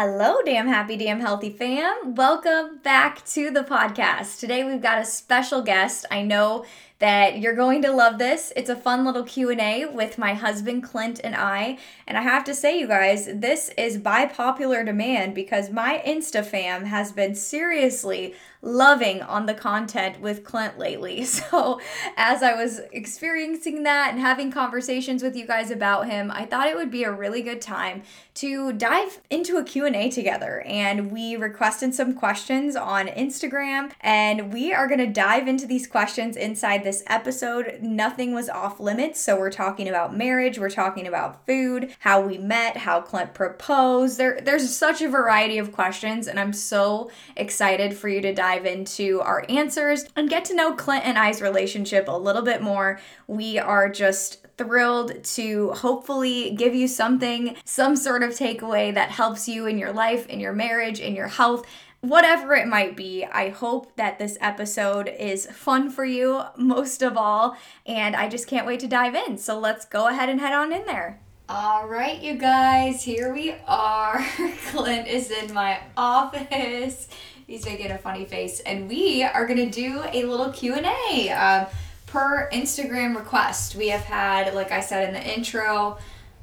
Hello, damn happy, damn healthy fam. Welcome back to the podcast. Today we've got a special guest. I know that you're going to love this. It's a fun little Q&A with my husband Clint and I. And I have to say you guys, this is by popular demand because my Insta fam has been seriously loving on the content with Clint lately. So, as I was experiencing that and having conversations with you guys about him, I thought it would be a really good time to dive into a Q&A together. And we requested some questions on Instagram, and we are going to dive into these questions inside this episode. Nothing was off limits, so we're talking about marriage, we're talking about food, how we met, how Clint proposed. There there's such a variety of questions, and I'm so excited for you to dive dive into our answers and get to know Clint and I's relationship a little bit more. We are just thrilled to hopefully give you something, some sort of takeaway that helps you in your life, in your marriage, in your health whatever it might be, I hope that this episode is fun for you most of all, and I just can't wait to dive in. So let's go ahead and head on in there. All right, you guys, here we are. Clint is in my office. He's making a funny face, and we are gonna do a little Q and A um, per Instagram request. We have had, like I said in the intro,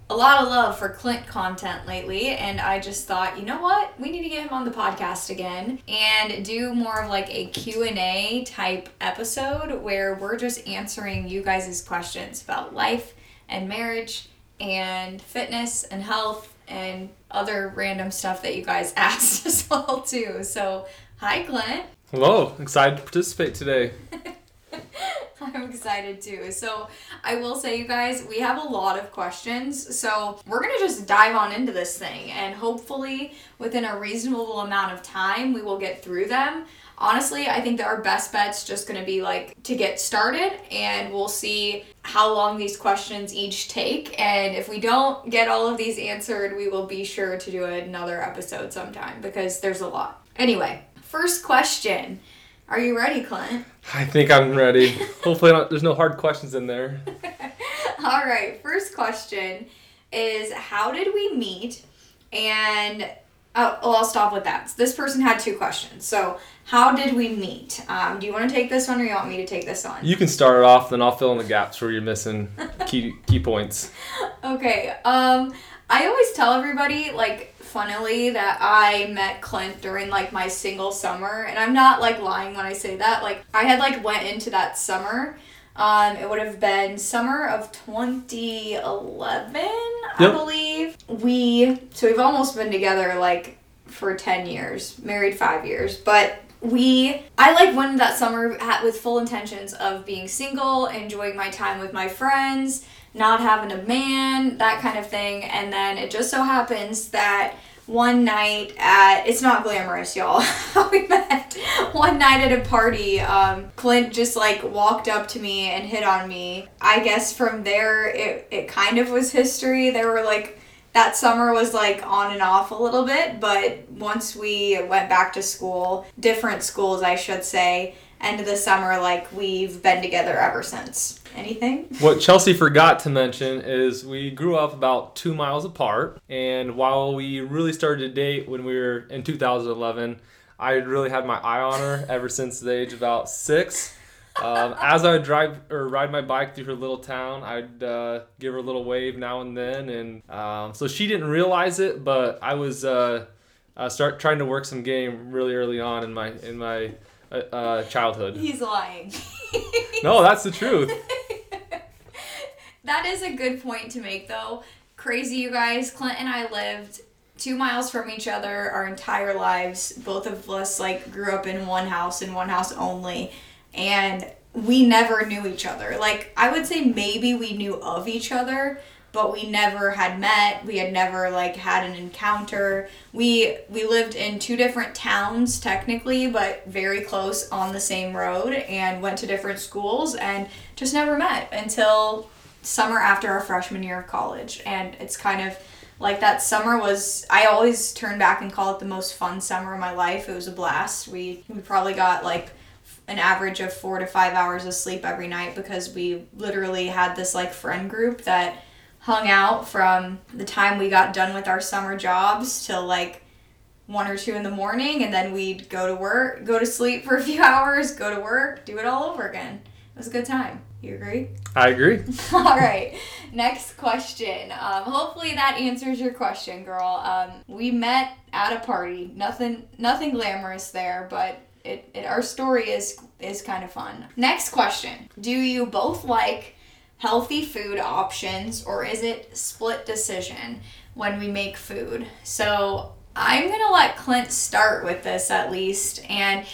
a lot of love for Clint content lately, and I just thought, you know what, we need to get him on the podcast again and do more of like a Q and A type episode where we're just answering you guys' questions about life and marriage and fitness and health and other random stuff that you guys asked as well too. So, hi Clint. Hello, excited to participate today. I'm excited too. So, I will say, you guys, we have a lot of questions. So, we're going to just dive on into this thing, and hopefully, within a reasonable amount of time, we will get through them honestly, I think that our best bet's just going to be like to get started and we'll see how long these questions each take. And if we don't get all of these answered, we will be sure to do another episode sometime because there's a lot. Anyway, first question. Are you ready, Clint? I think I'm ready. Hopefully, not, there's no hard questions in there. all right, first question is How did we meet? And Oh, well, I'll stop with that. This person had two questions. So, how did we meet? Um, do you want to take this one, or you want me to take this one? You can start it off, then I'll fill in the gaps where you're missing key key points. Okay. Um, I always tell everybody, like, funnily, that I met Clint during like my single summer, and I'm not like lying when I say that. Like, I had like went into that summer. Um, it would have been summer of 2011, yep. I believe. We so we've almost been together like for 10 years, married 5 years, but we I like went that summer at, with full intentions of being single, enjoying my time with my friends, not having a man, that kind of thing, and then it just so happens that one night at it's not glamorous y'all. We met one night at a party. Um, clint just like walked up to me and hit on me. I guess from there it, it kind of was history. There were like that summer was like on and off a little bit but once we went back to school different schools i should say end of the summer like we've been together ever since Anything? What Chelsea forgot to mention is we grew up about two miles apart, and while we really started to date when we were in 2011, I really had my eye on her ever since the age of about six. Um, as I would drive or ride my bike through her little town, I'd uh, give her a little wave now and then, and um, so she didn't realize it, but I was uh, uh, start trying to work some game really early on in my in my uh, uh, childhood. He's lying. no, that's the truth. that is a good point to make, though. Crazy, you guys. Clint and I lived two miles from each other our entire lives. Both of us like grew up in one house in one house only, and we never knew each other. Like I would say maybe we knew of each other, but we never had met. We had never like had an encounter. We we lived in two different towns technically, but very close on the same road and went to different schools and just never met until summer after our freshman year of college. And it's kind of like that summer was I always turn back and call it the most fun summer of my life. It was a blast. We we probably got like an average of 4 to 5 hours of sleep every night because we literally had this like friend group that hung out from the time we got done with our summer jobs till like one or two in the morning and then we'd go to work go to sleep for a few hours go to work do it all over again it was a good time you agree I agree. all right next question um, hopefully that answers your question girl um, we met at a party nothing nothing glamorous there but it, it our story is is kind of fun next question do you both like healthy food options or is it split decision when we make food? So I'm going to let Clint start with this at least. And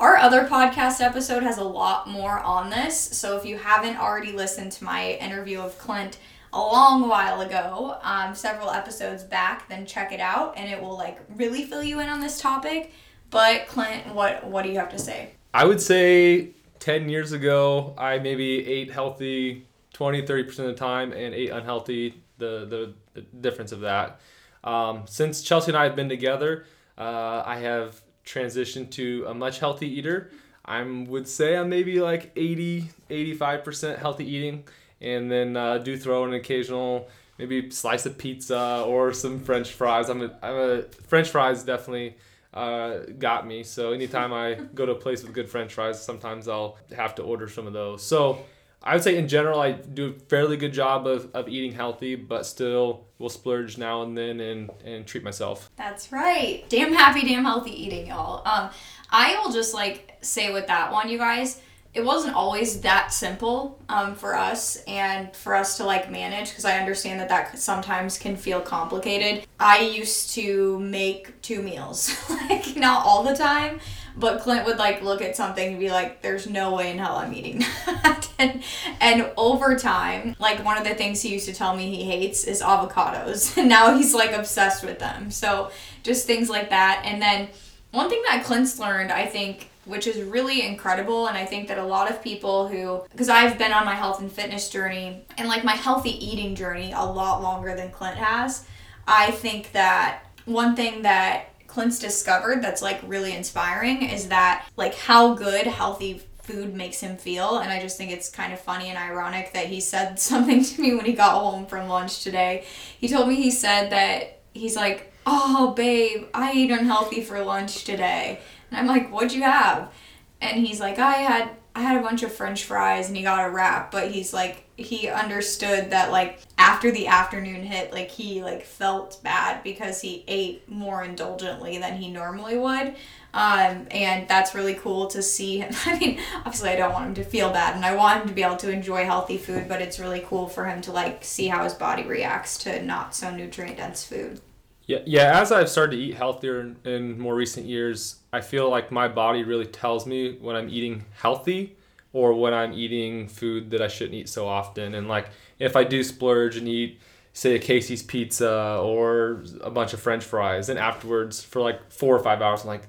our other podcast episode has a lot more on this. So if you haven't already listened to my interview of Clint a long while ago, um, several episodes back, then check it out and it will like really fill you in on this topic. But Clint, what what do you have to say? I would say 10 years ago, I maybe ate healthy 20, 30% of the time and ate unhealthy, the, the, the difference of that. Um, since Chelsea and I have been together, uh, I have transitioned to a much healthy eater. I would say I'm maybe like 80, 85% healthy eating, and then uh, do throw an occasional maybe slice of pizza or some French fries. I'm a, I'm a French fries definitely uh, got me. So anytime I go to a place with good French fries, sometimes I'll have to order some of those. So I would say in general I do a fairly good job of, of eating healthy, but still will splurge now and then and, and treat myself. That's right. Damn happy, damn healthy eating, y'all. Um, I will just like say with that one, you guys, it wasn't always that simple um, for us and for us to like manage because I understand that that sometimes can feel complicated. I used to make two meals, like not all the time, but Clint would like look at something and be like, "There's no way in hell I'm eating that." and, and over time, like one of the things he used to tell me he hates is avocados, and now he's like obsessed with them. So just things like that. And then one thing that Clint's learned, I think, which is really incredible, and I think that a lot of people who, because I've been on my health and fitness journey and like my healthy eating journey a lot longer than Clint has. I think that one thing that Clint's discovered that's like really inspiring is that like how good healthy food makes him feel and I just think it's kind of funny and ironic that he said something to me when he got home from lunch today. He told me he said that he's like, "Oh, babe, I ate unhealthy for lunch today." And I'm like, "What'd you have?" And he's like, "I had I had a bunch of french fries and he got a wrap, but he's like he understood that like after the afternoon hit, like he like felt bad because he ate more indulgently than he normally would. Um, and that's really cool to see him. I mean, obviously I don't want him to feel bad and I want him to be able to enjoy healthy food, but it's really cool for him to like see how his body reacts to not so nutrient dense food. Yeah, yeah. As I've started to eat healthier in, in more recent years, I feel like my body really tells me when I'm eating healthy or when I'm eating food that I shouldn't eat so often. And like if I do splurge and eat, say, a Casey's pizza or a bunch of French fries, and afterwards for like four or five hours, I'm like,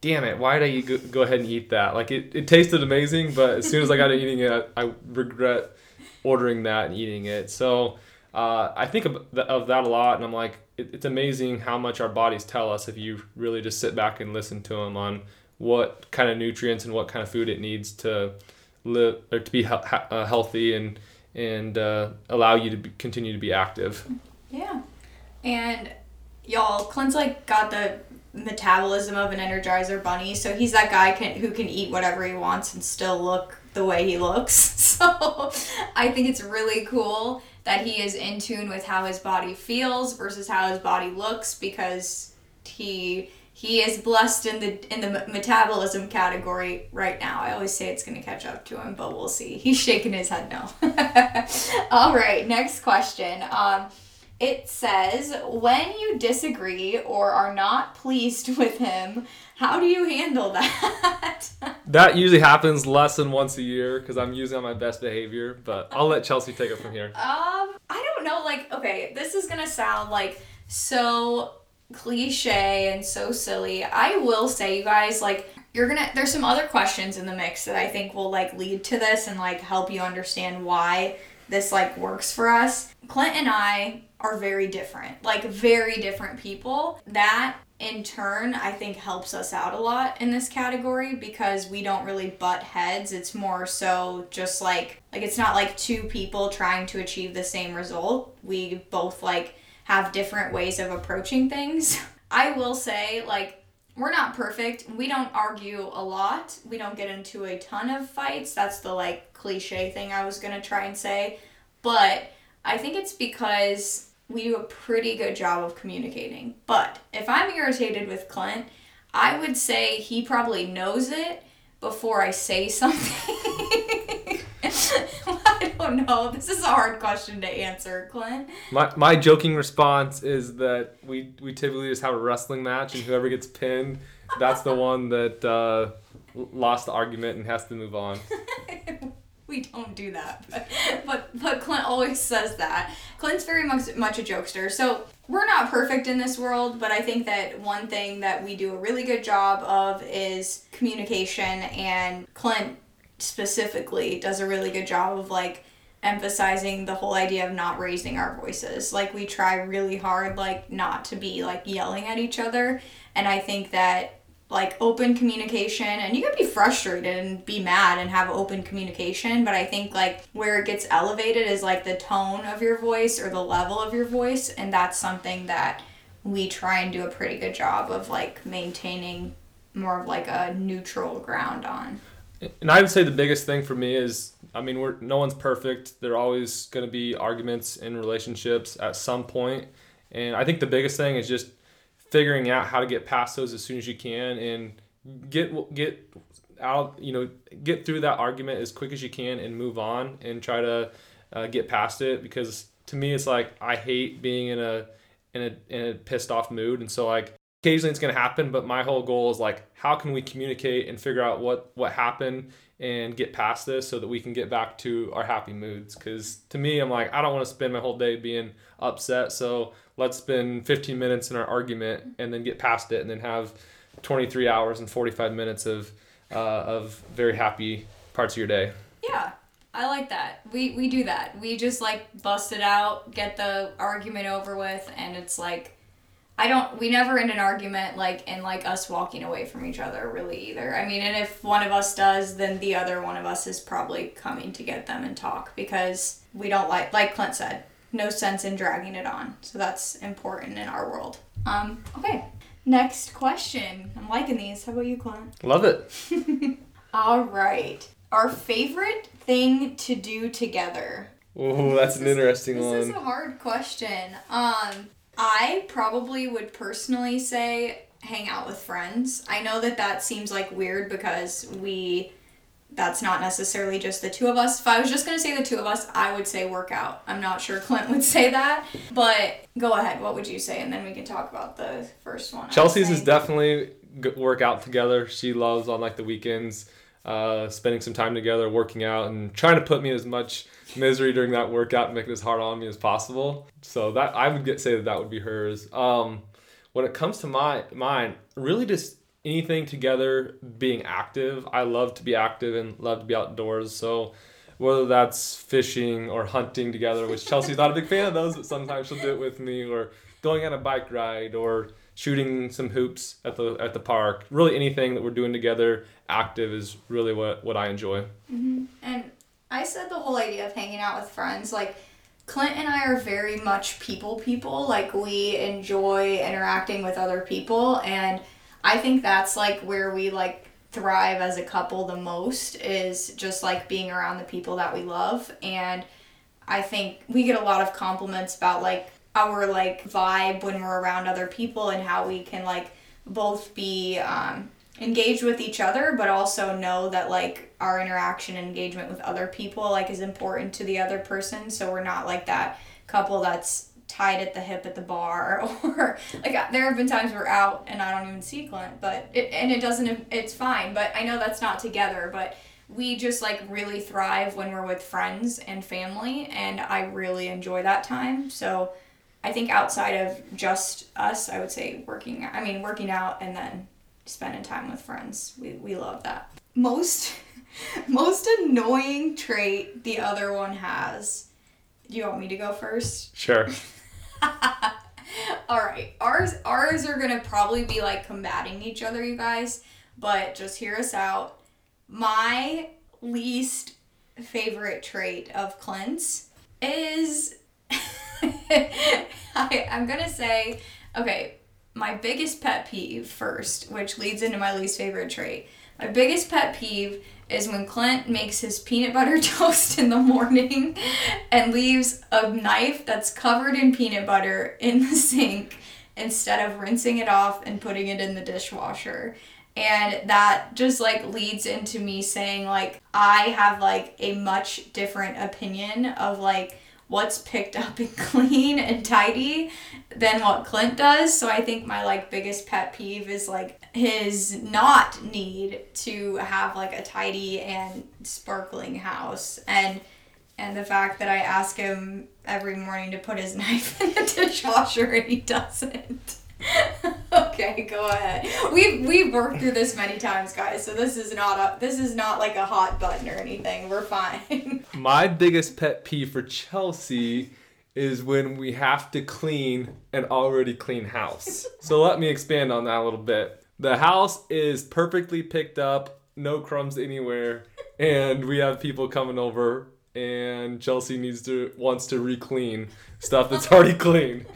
damn it, why did I go, go ahead and eat that? Like it, it tasted amazing, but as soon as I got to eating it, I regret ordering that and eating it. So uh, I think of, of that a lot, and I'm like, it, it's amazing how much our bodies tell us if you really just sit back and listen to them on what kind of nutrients and what kind of food it needs to live or to be he- uh, healthy and and uh, allow you to be, continue to be active. Yeah, and y'all, Clint's like got the metabolism of an Energizer bunny, so he's that guy can who can eat whatever he wants and still look the way he looks. So I think it's really cool that he is in tune with how his body feels versus how his body looks because he he is blessed in the in the metabolism category right now. I always say it's going to catch up to him, but we'll see. He's shaking his head no. All right, next question. Um, It says, when you disagree or are not pleased with him, how do you handle that? That usually happens less than once a year because I'm usually on my best behavior, but I'll let Chelsea take it from here. Um, I don't know. Like, okay, this is gonna sound like so cliche and so silly. I will say, you guys, like, you're gonna. There's some other questions in the mix that I think will like lead to this and like help you understand why this like works for us. Clint and I are very different, like very different people. That in turn, I think helps us out a lot in this category because we don't really butt heads. It's more so just like like it's not like two people trying to achieve the same result. We both like have different ways of approaching things. I will say like we're not perfect. We don't argue a lot. We don't get into a ton of fights. That's the like cliche thing I was going to try and say. But I think it's because we do a pretty good job of communicating. But if I'm irritated with Clint, I would say he probably knows it before I say something. I don't know. This is a hard question to answer, Clint. My, my joking response is that we, we typically just have a wrestling match, and whoever gets pinned, that's the one that uh, lost the argument and has to move on. we don't do that. But, but but Clint always says that. Clint's very much much a jokester. So we're not perfect in this world, but I think that one thing that we do a really good job of is communication and Clint specifically does a really good job of like emphasizing the whole idea of not raising our voices. Like we try really hard like not to be like yelling at each other and I think that like open communication and you can be frustrated and be mad and have open communication but i think like where it gets elevated is like the tone of your voice or the level of your voice and that's something that we try and do a pretty good job of like maintaining more of like a neutral ground on. And i would say the biggest thing for me is i mean we're no one's perfect. There are always going to be arguments in relationships at some point and i think the biggest thing is just figuring out how to get past those as soon as you can and get get out you know get through that argument as quick as you can and move on and try to uh, get past it because to me it's like I hate being in a in a in a pissed off mood. And so like occasionally it's going to happen but my whole goal is like how can we communicate and figure out what what happened and get past this so that we can get back to our happy moods because to me i'm like i don't want to spend my whole day being upset so let's spend 15 minutes in our argument and then get past it and then have 23 hours and 45 minutes of uh, of very happy parts of your day yeah I like that. We we do that. We just like bust it out, get the argument over with, and it's like I don't we never end an argument like in like us walking away from each other really either. I mean, and if one of us does, then the other one of us is probably coming to get them and talk because we don't like like Clint said, no sense in dragging it on. So that's important in our world. Um okay. Next question. I'm liking these. How about you, Clint? Love it. All right. Our favorite thing to do together. Oh, that's an interesting this one. This is a hard question. Um, I probably would personally say hang out with friends. I know that that seems like weird because we that's not necessarily just the two of us. If I was just going to say the two of us, I would say workout. I'm not sure Clint would say that, but go ahead. What would you say? And then we can talk about the first one. Chelsea's is definitely work out together. She loves on like the weekends, uh, spending some time together, working out, and trying to put me as much misery during that workout and make it as hard on me as possible. So that I would get say that that would be hers. Um, when it comes to my mine, really just anything together being active. I love to be active and love to be outdoors. So whether that's fishing or hunting together, which Chelsea's not a big fan of those, but sometimes she'll do it with me, or going on a bike ride, or shooting some hoops at the at the park. Really, anything that we're doing together, active, is really what what I enjoy. Mm-hmm. And I said the whole idea of hanging out with friends, like. Clint and I are very much people people. Like, we enjoy interacting with other people, and I think that's like where we like thrive as a couple the most is just like being around the people that we love and I think we get a lot of compliments about like our like vibe when we're around other people and how we can like both be um, engaged with each other but also know that like our interaction and engagement with other people like is important to the other person. So we're not like that couple that's tied at the hip at the bar or like there have been times we're out and I don't even see Clint but it, and it doesn't it's fine but I know that's not together but we just like really thrive when we're with friends and family and I really enjoy that time. So I think outside of just us I would say working I mean working out and then spending time with friends we, we love that most most annoying trait the other one has do you want me to go first Sure. All right. Ours ours are going to probably be like combating each other, you guys, but just hear us out. My least favorite trait of Clint's is I, I'm going to say okay, my biggest pet peeve first, which leads into my least favorite trait. My biggest pet peeve is when Clint makes his peanut butter toast in the morning and leaves a knife that's covered in peanut butter in the sink instead of rinsing it off and putting it in the dishwasher. And that just like leads into me saying like I have like a much different opinion of like what's picked up and clean and tidy than what Clint does. So I think my like biggest pet peeve is like his not need to have like a tidy and sparkling house and and the fact that I ask him every morning to put his knife in the dishwasher and he doesn't. okay, go ahead. We've we've worked through this many times, guys. So this is not a this is not like a hot button or anything. We're fine. My biggest pet peeve for Chelsea is when we have to clean an already clean house. so let me expand on that a little bit. The house is perfectly picked up, no crumbs anywhere, and we have people coming over and Chelsea needs to wants to re-clean stuff that's already clean.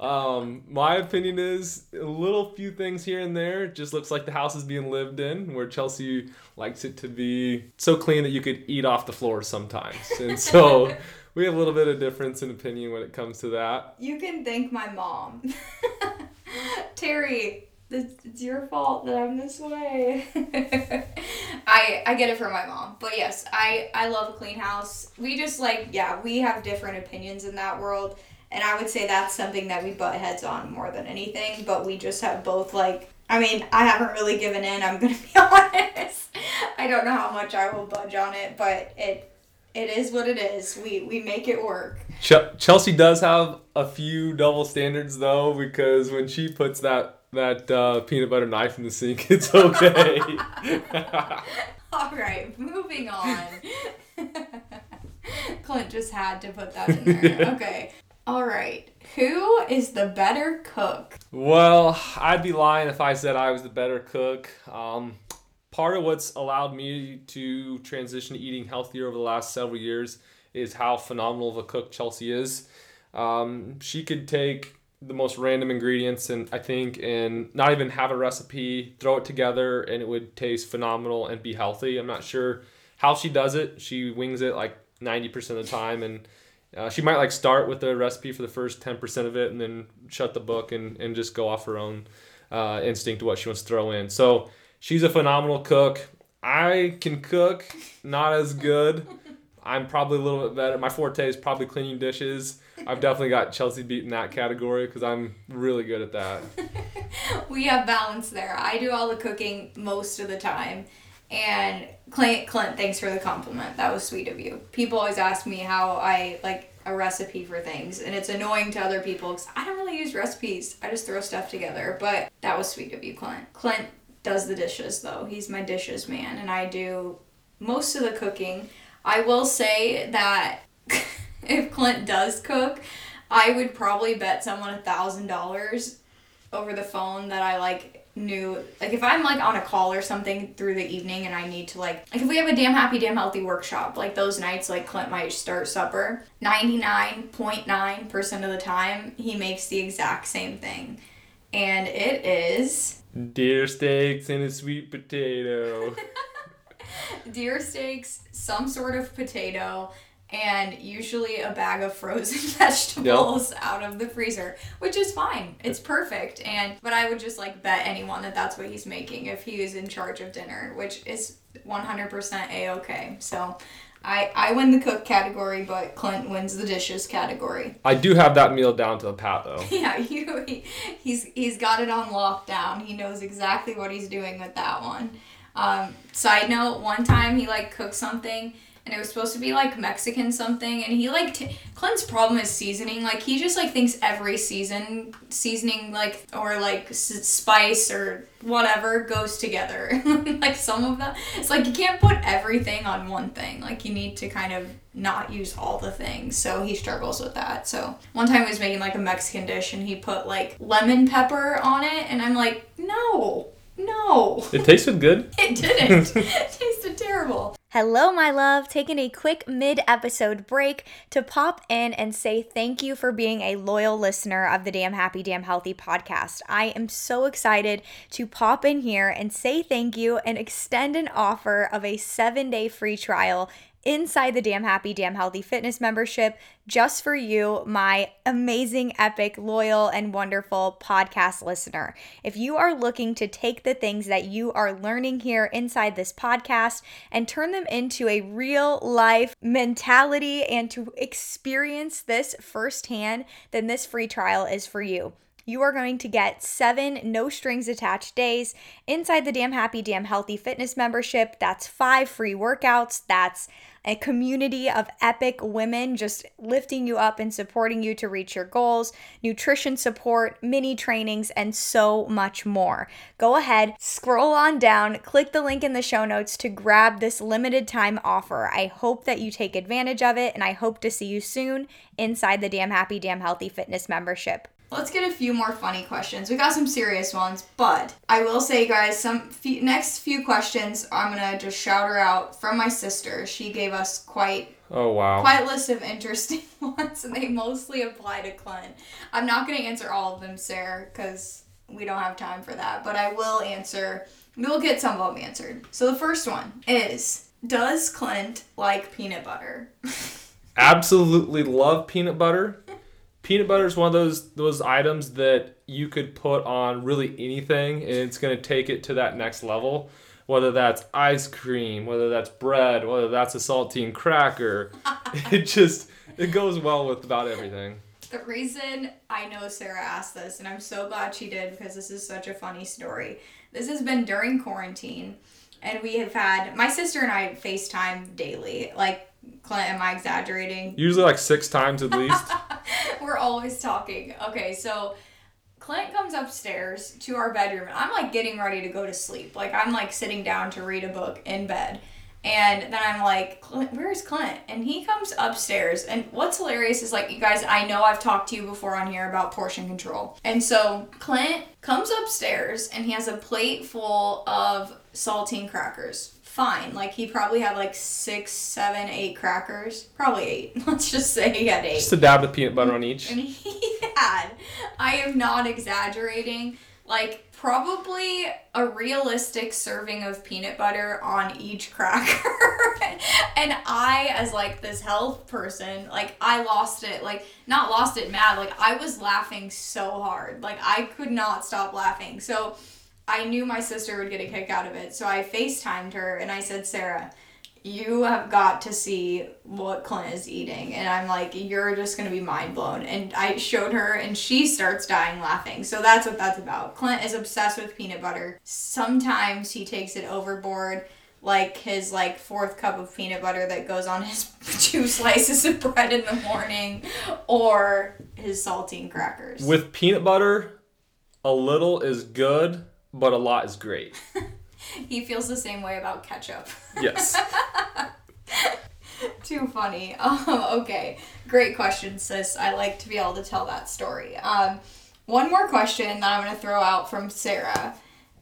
Um, my opinion is a little few things here and there just looks like the house is being lived in, where Chelsea likes it to be so clean that you could eat off the floor sometimes. And so we have a little bit of difference in opinion when it comes to that. You can thank my mom. Terry, it's your fault that I'm this way. I I get it from my mom, but yes, I I love a clean house. We just like yeah, we have different opinions in that world, and I would say that's something that we butt heads on more than anything. But we just have both like. I mean, I haven't really given in. I'm gonna be honest. I don't know how much I will budge on it, but it it is what it is. We we make it work. Ch- Chelsea does have a few double standards though, because when she puts that that uh, peanut butter knife in the sink, it's okay. All right, moving on. Clint just had to put that in there. Okay. All right. Who is the better cook? well, I'd be lying if I said I was the better cook. Um, part of what's allowed me to transition to eating healthier over the last several years is how phenomenal of a cook Chelsea is. Um, she could take the most random ingredients and I think and not even have a recipe, throw it together and it would taste phenomenal and be healthy. I'm not sure how she does it. She wings it like 90% of the time and uh, she might like start with the recipe for the first 10% of it and then shut the book and, and just go off her own uh, instinct of what she wants to throw in. So she's a phenomenal cook. I can cook, not as good. I'm probably a little bit better. My forte is probably cleaning dishes. I've definitely got Chelsea beat in that category because I'm really good at that. we have balance there. I do all the cooking most of the time. And Clint, Clint, thanks for the compliment. That was sweet of you. People always ask me how I like a recipe for things, and it's annoying to other people because I don't really use recipes. I just throw stuff together. But that was sweet of you, Clint. Clint does the dishes though. He's my dishes man, and I do most of the cooking. I will say that if Clint does cook, I would probably bet someone a thousand dollars over the phone that I like knew like if I'm like on a call or something through the evening and I need to like like if we have a damn happy damn healthy workshop like those nights like Clint might start supper 99.9% of the time he makes the exact same thing and it is Deer steaks and a sweet potato. deer steaks some sort of potato and usually a bag of frozen vegetables out of the freezer, which is fine. It's perfect. And but I would just like bet anyone that that's what he's making if he is in charge of dinner, which is 100% a okay. So I, I win the cook category, but Clint wins the dishes category. I do have that meal down to a pat though. Yeah, you, he, he's he's got it on lockdown. He knows exactly what he's doing with that one. Um, side note: one time he like cooked something and it was supposed to be like Mexican something, and he like t- Clint's problem is seasoning. Like he just like thinks every season seasoning like or like s- spice or whatever goes together. like some of them, it's like you can't put everything on one thing. Like you need to kind of not use all the things. So he struggles with that. So one time he was making like a Mexican dish and he put like lemon pepper on it, and I'm like, no. No. It tasted good. It didn't. it tasted terrible. Hello, my love. Taking a quick mid episode break to pop in and say thank you for being a loyal listener of the Damn Happy, Damn Healthy podcast. I am so excited to pop in here and say thank you and extend an offer of a seven day free trial inside the Damn Happy, Damn Healthy Fitness membership just for you, my amazing, epic, loyal, and wonderful podcast listener. If you are looking to take the things that you are learning here inside this podcast and turn them into a real life mentality and to experience this firsthand, then this free trial is for you you are going to get seven no strings attached days inside the Damn Happy, Damn Healthy Fitness membership. That's five free workouts. That's a community of epic women just lifting you up and supporting you to reach your goals, nutrition support, mini trainings, and so much more. Go ahead, scroll on down, click the link in the show notes to grab this limited time offer. I hope that you take advantage of it, and I hope to see you soon inside the Damn Happy, Damn Healthy Fitness membership. Let's get a few more funny questions. We got some serious ones, but I will say, guys, some few, next few questions I'm gonna just shout her out from my sister. She gave us quite Oh wow. quite a list of interesting ones, and they mostly apply to Clint. I'm not gonna answer all of them, Sarah, because we don't have time for that. But I will answer. We'll get some of them answered. So the first one is: Does Clint like peanut butter? Absolutely love peanut butter. Peanut butter is one of those those items that you could put on really anything, and it's gonna take it to that next level. Whether that's ice cream, whether that's bread, whether that's a saltine cracker, it just it goes well with about everything. The reason I know Sarah asked this, and I'm so glad she did because this is such a funny story. This has been during quarantine, and we have had my sister and I FaceTime daily. Like, Clint, am I exaggerating? Usually like six times at least. We're always talking. Okay, so Clint comes upstairs to our bedroom, and I'm like getting ready to go to sleep. Like, I'm like sitting down to read a book in bed. And then I'm like, Clint, where's Clint? And he comes upstairs. And what's hilarious is like, you guys, I know I've talked to you before on here about portion control. And so Clint comes upstairs and he has a plate full of saltine crackers. Fine. Like, he probably had like six, seven, eight crackers. Probably eight. Let's just say he had eight. Just a dab of peanut butter on each. And he had, I am not exaggerating, like probably a realistic serving of peanut butter on each cracker. and I, as like this health person, like I lost it, like not lost it mad, like I was laughing so hard. Like I could not stop laughing. So I knew my sister would get a kick out of it. So I FaceTimed her and I said, Sarah, you have got to see what Clint is eating. And I'm like, you're just going to be mind blown. And I showed her, and she starts dying laughing. So that's what that's about. Clint is obsessed with peanut butter. Sometimes he takes it overboard, like his like fourth cup of peanut butter that goes on his two slices of bread in the morning, or his saltine crackers. With peanut butter, a little is good, but a lot is great. he feels the same way about ketchup. Yes. Too funny. Um, okay, great question, sis. I like to be able to tell that story. Um, one more question that I'm going to throw out from Sarah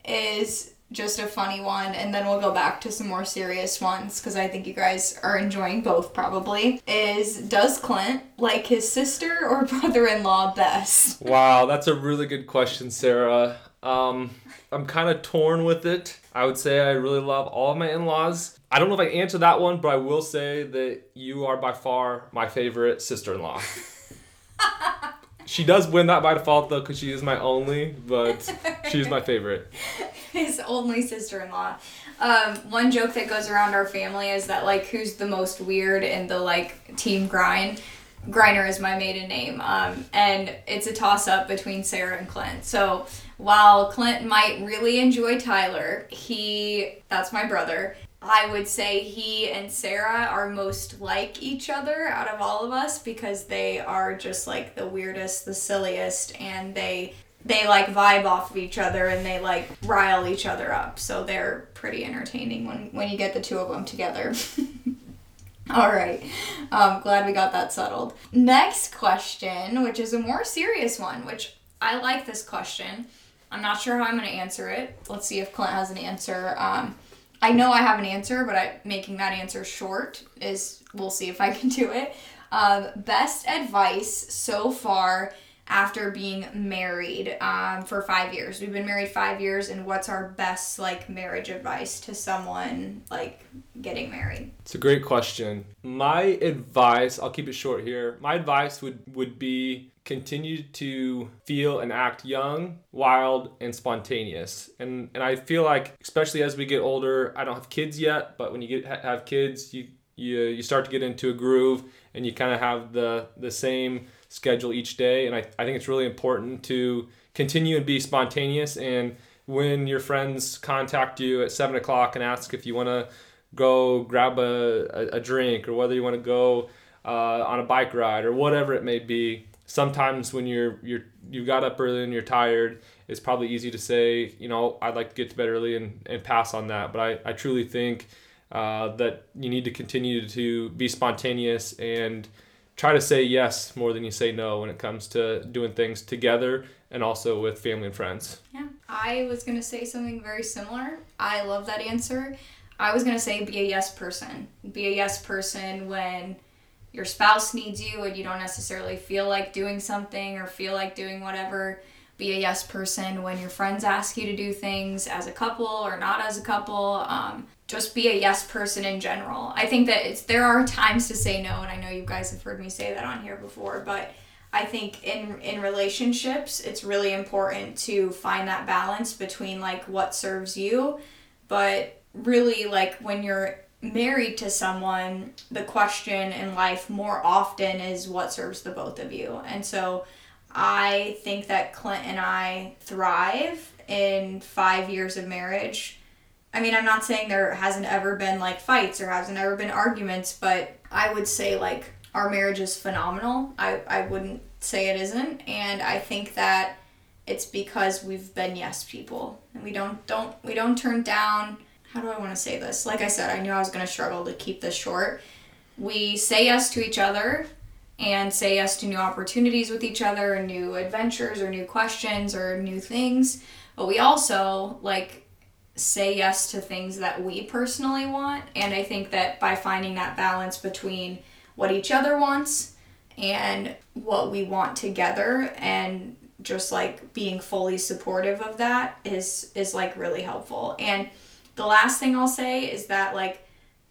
is just a funny one, and then we'll go back to some more serious ones because I think you guys are enjoying both probably. Is Does Clint like his sister or brother in law best? Wow, that's a really good question, Sarah. Um, I'm kind of torn with it. I would say I really love all of my in laws. I don't know if I answer that one, but I will say that you are by far my favorite sister in law. she does win that by default, though, because she is my only, but she's my favorite. his only sister-in-law. Um, one joke that goes around our family is that like who's the most weird in the like team grind. Griner is my maiden name, um, and it's a toss up between Sarah and Clint. So while Clint might really enjoy Tyler, he that's my brother. I would say he and Sarah are most like each other out of all of us because they are just like the weirdest, the silliest, and they they like vibe off of each other and they like rile each other up. So they're pretty entertaining when when you get the two of them together. All right. Um, glad we got that settled. Next question, which is a more serious one, which I like this question. I'm not sure how I'm going to answer it. Let's see if Clint has an answer. Um, I know I have an answer, but I, making that answer short is, we'll see if I can do it. Um, best advice so far after being married um, for five years. We've been married five years, and what's our best like marriage advice to someone like getting married? It's a great question. My advice, I'll keep it short here. My advice would would be continue to feel and act young, wild, and spontaneous. And and I feel like especially as we get older, I don't have kids yet, but when you get have kids, you you you start to get into a groove and you kind of have the the same schedule each day. And I, I think it's really important to continue and be spontaneous. And when your friends contact you at seven o'clock and ask if you want to go grab a, a, drink or whether you want to go uh, on a bike ride or whatever it may be, sometimes when you're you're you got up early and you're tired, it's probably easy to say, you know, I'd like to get to bed early and, and pass on that. But I, I truly think uh, that you need to continue to be spontaneous and try to say yes more than you say no when it comes to doing things together and also with family and friends. Yeah. I was going to say something very similar. I love that answer. I was going to say be a yes person. Be a yes person when your spouse needs you and you don't necessarily feel like doing something or feel like doing whatever. Be a yes person when your friends ask you to do things as a couple or not as a couple. Um, just be a yes person in general. I think that it's there are times to say no, and I know you guys have heard me say that on here before, but I think in in relationships, it's really important to find that balance between like what serves you, but really like when you're married to someone, the question in life more often is what serves the both of you. And so I think that Clint and I thrive in 5 years of marriage I mean, I'm not saying there hasn't ever been like fights or hasn't ever been arguments, but I would say like our marriage is phenomenal. I, I wouldn't say it isn't. And I think that it's because we've been yes people and we don't don't we don't turn down how do I want to say this? Like I said, I knew I was going to struggle to keep this short. We say yes to each other and say yes to new opportunities with each other and new adventures or new questions or new things. But we also like say yes to things that we personally want. And I think that by finding that balance between what each other wants and what we want together and just like being fully supportive of that is is like really helpful. And the last thing I'll say is that like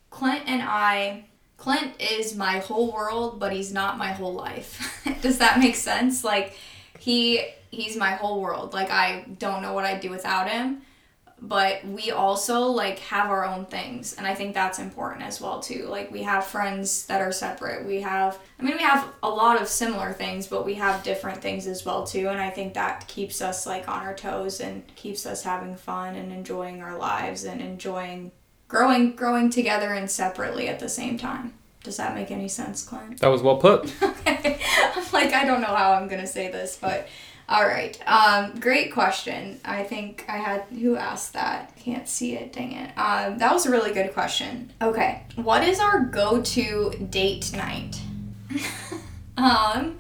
Clint and I Clint is my whole world, but he's not my whole life. Does that make sense? Like he he's my whole world. Like I don't know what I'd do without him but we also like have our own things and i think that's important as well too. Like we have friends that are separate. We have i mean we have a lot of similar things but we have different things as well too and i think that keeps us like on our toes and keeps us having fun and enjoying our lives and enjoying growing growing together and separately at the same time. Does that make any sense clint? That was well put. Okay. I'm like i don't know how i'm gonna say this but all right. Um, great question. I think I had who asked that. Can't see it. Dang it. Um, that was a really good question. Okay. What is our go-to date night? um,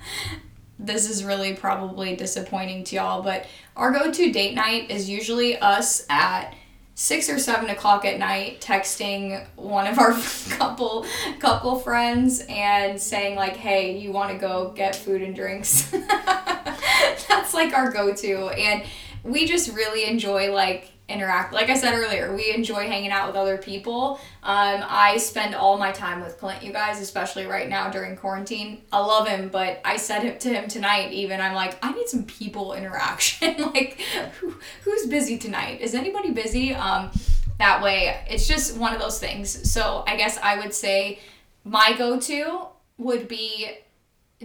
this is really probably disappointing to y'all, but our go-to date night is usually us at six or seven o'clock at night texting one of our couple couple friends and saying like hey you want to go get food and drinks? That's like our go-to. And we just really enjoy like interact. Like I said earlier, we enjoy hanging out with other people. Um, I spend all my time with Clint, you guys, especially right now during quarantine. I love him, but I said it to him tonight. Even I'm like, I need some people interaction. like, who, who's busy tonight? Is anybody busy? Um, that way, it's just one of those things. So I guess I would say my go-to would be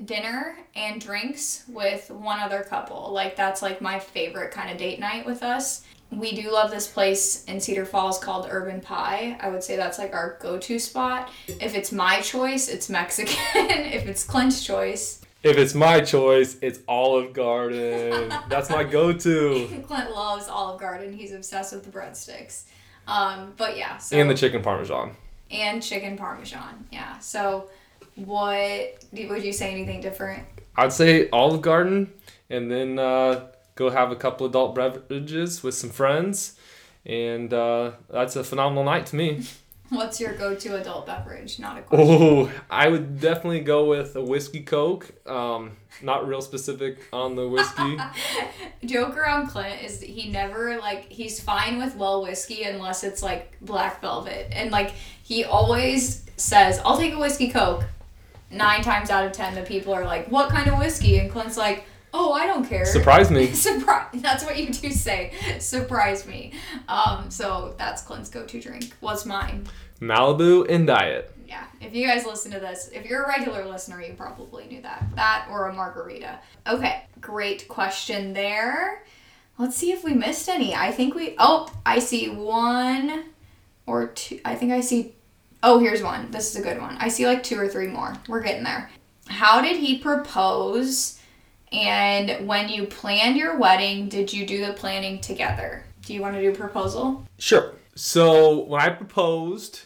dinner and drinks with one other couple. Like that's like my favorite kind of date night with us. We do love this place in Cedar Falls called Urban Pie. I would say that's like our go-to spot. If it's my choice, it's Mexican. if it's Clint's choice, If it's my choice, it's Olive Garden. That's my go-to. Clint loves Olive Garden. He's obsessed with the breadsticks. Um, but yeah, so And the chicken parmesan. and chicken parmesan. Yeah. So what would you say anything different? I'd say Olive Garden, and then uh, go have a couple adult beverages with some friends, and uh, that's a phenomenal night to me. What's your go-to adult beverage? Not a question. Oh, I would definitely go with a whiskey Coke. Um, not real specific on the whiskey. Joke around Clint is he never like he's fine with well whiskey unless it's like black velvet, and like he always says, "I'll take a whiskey coke." Nine times out of ten, the people are like, "What kind of whiskey?" And Clint's like, "Oh, I don't care." Surprise me. Surprise! That's what you do say. Surprise me. Um, so that's Clint's go-to drink. What's mine? Malibu and Diet. Yeah, if you guys listen to this, if you're a regular listener, you probably knew that. That or a margarita. Okay, great question there. Let's see if we missed any. I think we. Oh, I see one or two. I think I see. Oh, here's one. This is a good one. I see like two or three more. We're getting there. How did he propose? And when you planned your wedding, did you do the planning together? Do you want to do proposal? Sure. So when I proposed,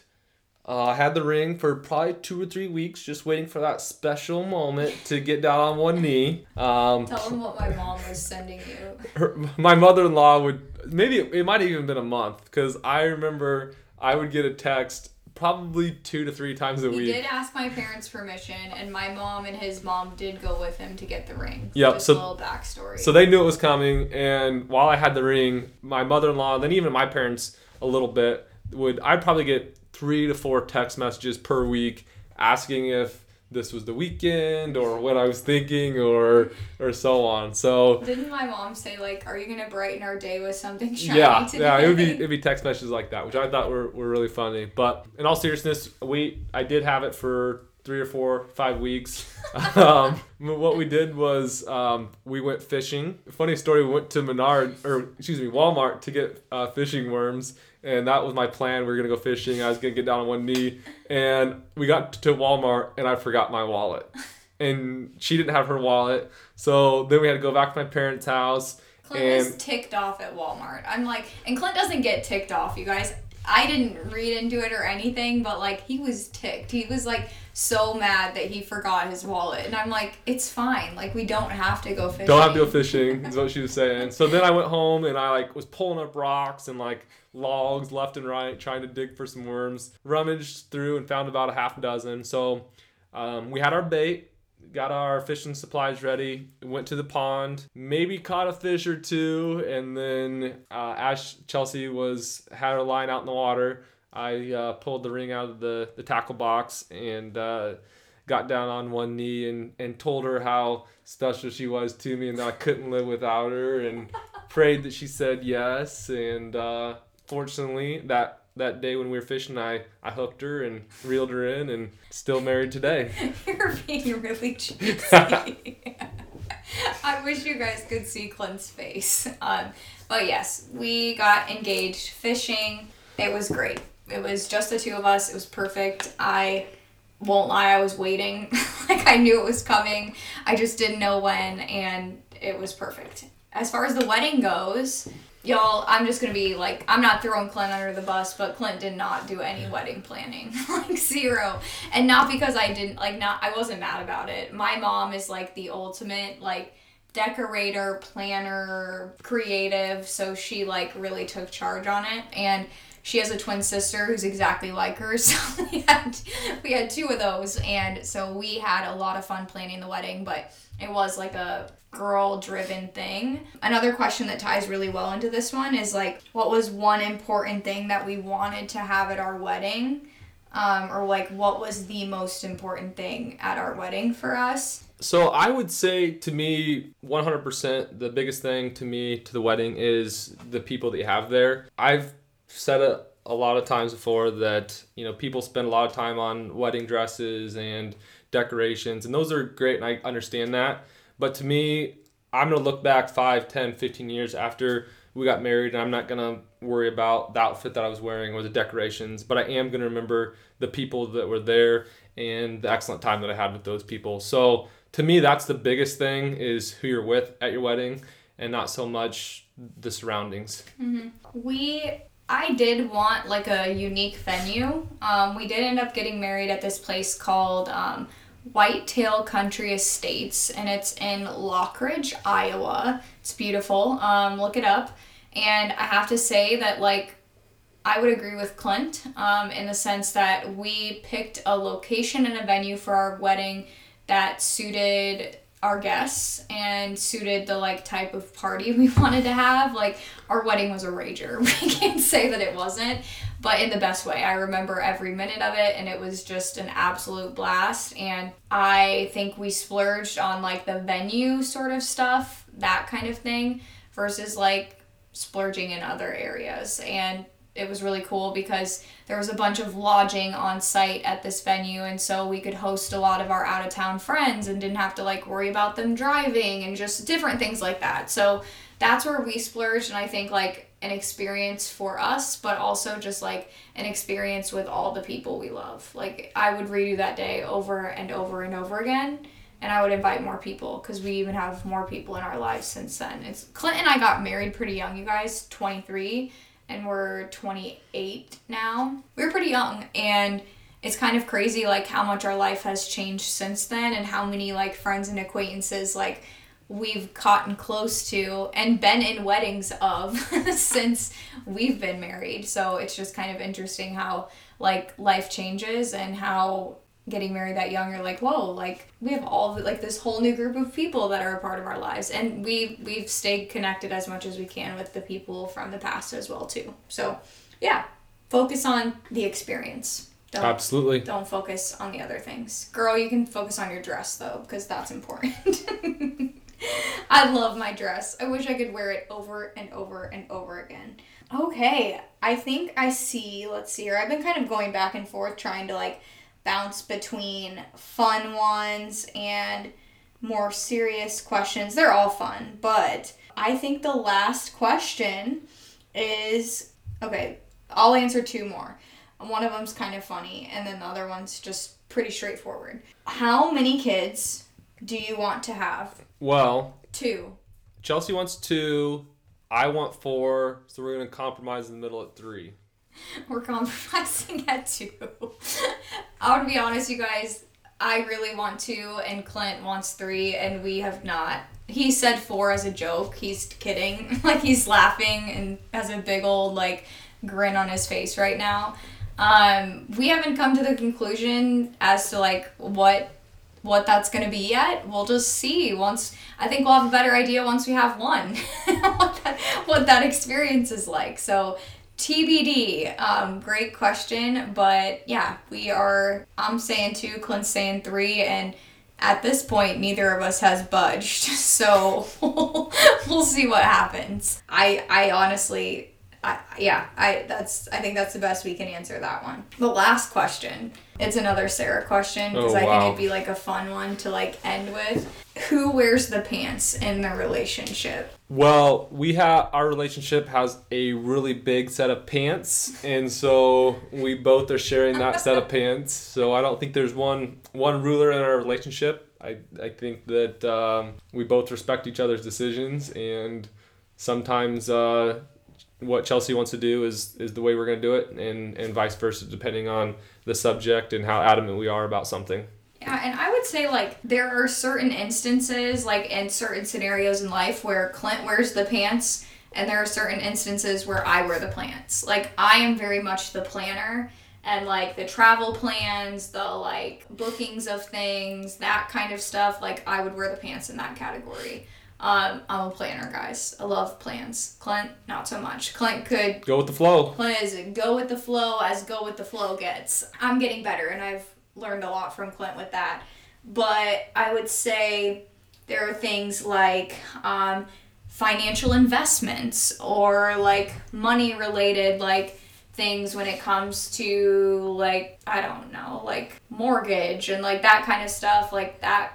uh, I had the ring for probably two or three weeks, just waiting for that special moment to get down on one knee. Um, Tell him what my mom was sending you. her, my mother-in-law would maybe it, might have even been a month because I remember I would get a text probably two to three times a He week. did ask my parents' permission, and my mom and his mom did go with him to get the ring. Yep, Just so- a little backstory. So they knew it was coming, and while I had the ring, my mother-in-law, then even my parents, a little bit would I'd probably get three to four text messages per week asking if this was the weekend or what I was thinking or or so on. So Didn't my mom say like, "Are you gonna brighten our day with something shiny yeah, today?" yeah, it would be it'd be text messages like that, which I thought were, were really funny. But in all seriousness, we I did have it for three or four, five weeks. um, what we did was um, we went fishing. Funny story, we went to Menard or excuse me Walmart to get uh, fishing worms, and that was my plan. We were gonna go fishing. I was gonna get down on one knee, and we got to Walmart, and I forgot my wallet. And she didn't have her wallet, so then we had to go back to my parents' house. Clint and was ticked off at Walmart. I'm like, and Clint doesn't get ticked off, you guys. I didn't read into it or anything, but like he was ticked. He was like so mad that he forgot his wallet, and I'm like, it's fine. Like we don't have to go fishing. Don't have to go fishing, is what she was saying. So then I went home and I like was pulling up rocks and like logs left and right, trying to dig for some worms. Rummaged through and found about a half a dozen. So um, we had our bait, got our fishing supplies ready, went to the pond, maybe caught a fish or two, and then uh, as Chelsea was had her line out in the water, I uh, pulled the ring out of the, the tackle box and uh, got down on one knee and, and told her how special she was to me and that I couldn't live without her and prayed that she said yes. And uh, fortunately, that that day when we were fishing, I, I hooked her and reeled her in and still married today. You're being really cheesy. I wish you guys could see Clint's face. Um, but yes, we got engaged fishing. It was great. It was just the two of us. It was perfect. I won't lie, I was waiting. like I knew it was coming. I just didn't know when, and it was perfect. As far as the wedding goes, y'all, I'm just gonna be like, I'm not throwing Clint under the bus, but Clint did not do any wedding planning, like zero, and not because I didn't like not I wasn't mad about it. My mom is like the ultimate like decorator, planner, creative, so she like really took charge on it and she has a twin sister who's exactly like her. So we had we had two of those, and so we had a lot of fun planning the wedding. But it was like a girl driven thing. Another question that ties really well into this one is like, what was one important thing that we wanted to have at our wedding? Um, or like, what was the most important thing at our wedding for us? So I would say to me, 100%, the biggest thing to me to the wedding is the people that you have there. I've said it a lot of times before that, you know, people spend a lot of time on wedding dresses and decorations, and those are great, and I understand that. But to me, I'm going to look back 5, 10, 15 years after we got married, and I'm not going to worry about the outfit that I was wearing or the decorations, but I am going to remember the people that were there and the excellent time that I had with those people. So to me, that's the biggest thing is who you're with at your wedding and not so much the surroundings. Mm-hmm. We I did want like a unique venue. Um, we did end up getting married at this place called um, Whitetail Country Estates, and it's in Lockridge, Iowa. It's beautiful. Um, look it up. And I have to say that, like, I would agree with Clint um, in the sense that we picked a location and a venue for our wedding that suited our guests and suited the like type of party we wanted to have. Like our wedding was a rager. We can't say that it wasn't, but in the best way. I remember every minute of it and it was just an absolute blast and I think we splurged on like the venue sort of stuff, that kind of thing versus like splurging in other areas. And it was really cool because there was a bunch of lodging on site at this venue and so we could host a lot of our out of town friends and didn't have to like worry about them driving and just different things like that so that's where we splurged and i think like an experience for us but also just like an experience with all the people we love like i would redo that day over and over and over again and I would invite more people because we even have more people in our lives since then. It's Clint and I got married pretty young, you guys, 23, and we're 28 now. We were pretty young and it's kind of crazy like how much our life has changed since then and how many like friends and acquaintances like we've gotten close to and been in weddings of since we've been married. So it's just kind of interesting how like life changes and how getting married that young, you're like, whoa, like we have all like this whole new group of people that are a part of our lives, and we we've stayed connected as much as we can with the people from the past as well too. So, yeah, focus on the experience. Don't, Absolutely. Don't focus on the other things. Girl, you can focus on your dress though, because that's important. I love my dress. I wish I could wear it over and over and over again. Okay, I think I see. Let's see here. I've been kind of going back and forth trying to like bounce between fun ones and more serious questions. They're all fun, but I think the last question is okay, I'll answer two more. One of them's kind of funny, and then the other one's just pretty straightforward. How many kids do you want to have? Well, two. Chelsea wants two. I want four, so we're gonna compromise in the middle at three. We're compromising at two. I would be honest, you guys. I really want two, and Clint wants three, and we have not. He said four as a joke. He's kidding. like he's laughing and has a big old like grin on his face right now. Um, we haven't come to the conclusion as to like what what that's gonna be yet. We'll just see once. I think we'll have a better idea once we have one. what, that, what that experience is like. So TBD. Um, great question, but yeah, we are. I'm saying two, Clint's saying three, and at this point, neither of us has budged. So we'll see what happens. I I honestly, I yeah, I that's I think that's the best we can answer that one. The last question. It's another Sarah question because oh, I think it'd be like a fun one to like end with. Who wears the pants in the relationship? Well, we have our relationship has a really big set of pants, and so we both are sharing that set of pants. So I don't think there's one one ruler in our relationship. I I think that um, we both respect each other's decisions, and sometimes uh, what Chelsea wants to do is is the way we're going to do it, and and vice versa, depending on the subject and how adamant we are about something. Yeah, and I would say like there are certain instances, like in certain scenarios in life, where Clint wears the pants and there are certain instances where I wear the pants. Like I am very much the planner and like the travel plans, the like bookings of things, that kind of stuff, like I would wear the pants in that category. Um, I'm a planner, guys. I love plans. Clint, not so much. Clint could Go with the flow. Clint is go with the flow as go with the flow gets. I'm getting better, and I've learned a lot from Clint with that. But I would say there are things like um, financial investments or like money related, like things when it comes to like I don't know, like mortgage and like that kind of stuff, like that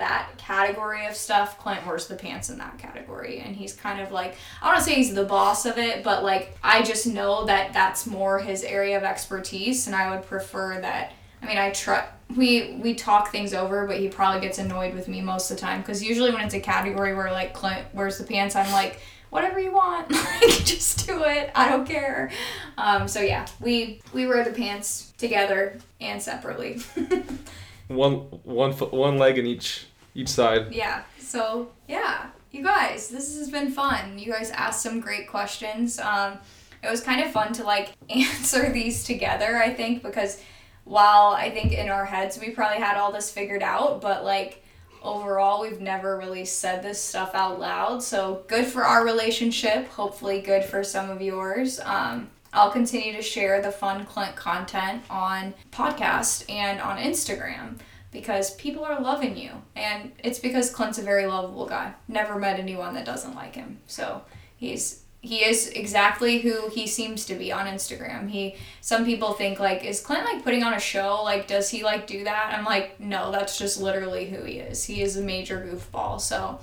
that category of stuff, Clint wears the pants in that category. And he's kind of like, I don't want to say he's the boss of it, but like, I just know that that's more his area of expertise. And I would prefer that. I mean, I try. We we talk things over, but he probably gets annoyed with me most of the time because usually when it's a category where like Clint wears the pants, I'm like, whatever you want, just do it. I don't care. Um, so yeah, we we wear the pants together and separately. One one foot, one leg in each each side. Yeah. So yeah, you guys, this has been fun. You guys asked some great questions. Um, it was kind of fun to like answer these together. I think because while I think in our heads we probably had all this figured out, but like overall we've never really said this stuff out loud. So good for our relationship. Hopefully good for some of yours. Um, I'll continue to share the fun Clint content on podcast and on Instagram because people are loving you. And it's because Clint's a very lovable guy. Never met anyone that doesn't like him. So he's he is exactly who he seems to be on Instagram. He some people think like is Clint like putting on a show? Like does he like do that? I'm like no, that's just literally who he is. He is a major goofball. So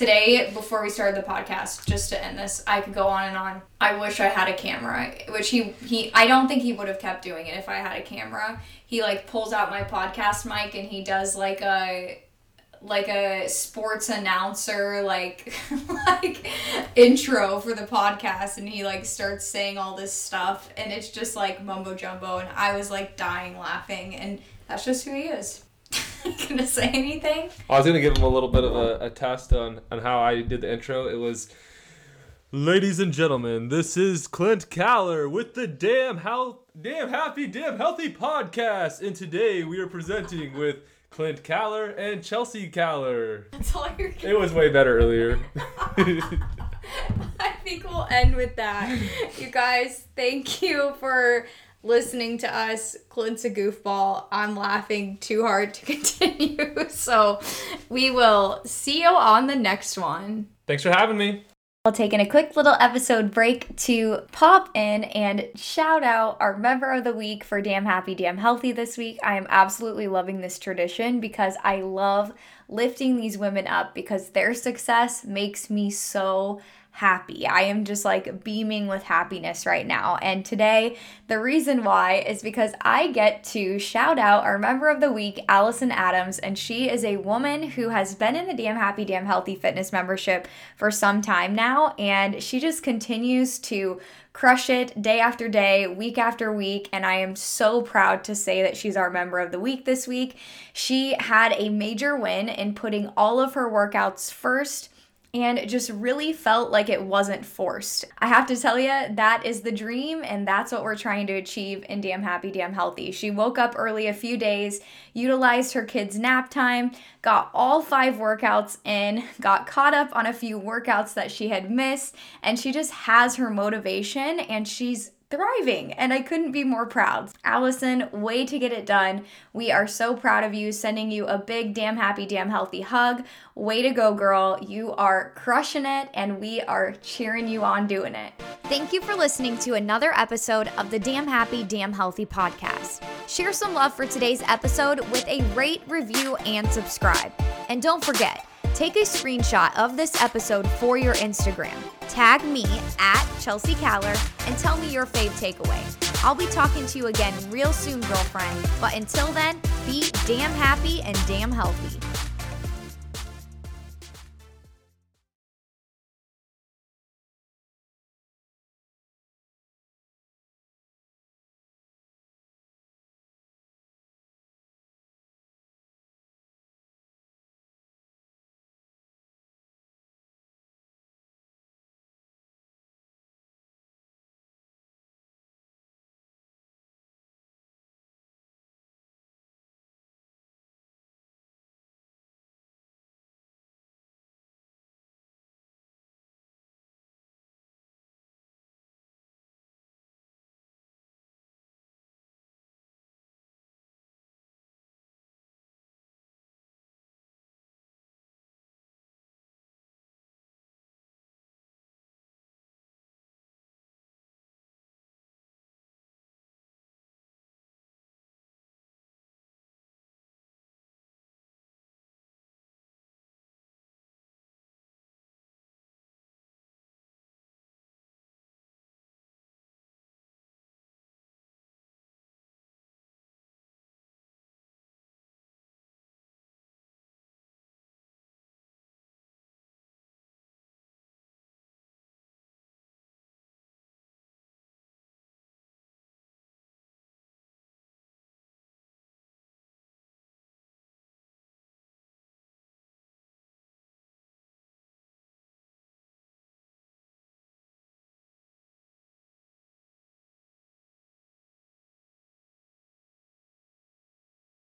today before we started the podcast just to end this i could go on and on. I wish i had a camera which he he i don't think he would have kept doing it if i had a camera. He like pulls out my podcast mic and he does like a like a sports announcer like like intro for the podcast and he like starts saying all this stuff and it's just like mumbo jumbo and i was like dying laughing and that's just who he is gonna say anything I was gonna give him a little bit of a, a test on, on how I did the intro. It was, ladies and gentlemen, this is Clint Caller with the damn how damn happy damn healthy podcast, and today we are presenting with Clint Caller and Chelsea Caller. that's all you're It was way better earlier. I think we'll end with that. You guys, thank you for listening to us. Clint's a goofball. I'm laughing too hard to continue. So we will see you on the next one. Thanks for having me. I'll taking a quick little episode break to pop in and shout out our member of the week for Damn Happy, Damn Healthy this week. I am absolutely loving this tradition because I love lifting these women up because their success makes me so happy. I am just like beaming with happiness right now. And today, the reason why is because I get to shout out our member of the week, Allison Adams. And she is a woman who has been in the Damn Happy, Damn Healthy Fitness membership for some time now. And she just continues to crush it day after day, week after week, and I am so proud to say that she's our member of the week this week. She had a major win in putting all of her workouts first and just really felt like it wasn't forced. I have to tell you, that is the dream, and that's what we're trying to achieve in Damn Happy, Damn Healthy. She woke up early a few days, utilized her kids' nap time, got all five workouts in, got caught up on a few workouts that she had missed, and she just has her motivation and she's thriving, and I couldn't be more proud. Allison, way to get it done. We are so proud of you, sending you a big, damn happy, damn healthy hug. Way to go, girl. You are crushing it, and we are cheering you on doing it. Thank you for listening to another episode of the Damn Happy, Damn Healthy podcast. Share some love for today's episode with a rate, review, and subscribe. And don't forget, Take a screenshot of this episode for your Instagram. Tag me at Chelsea Caller and tell me your fave takeaway. I'll be talking to you again real soon, girlfriend. But until then, be damn happy and damn healthy.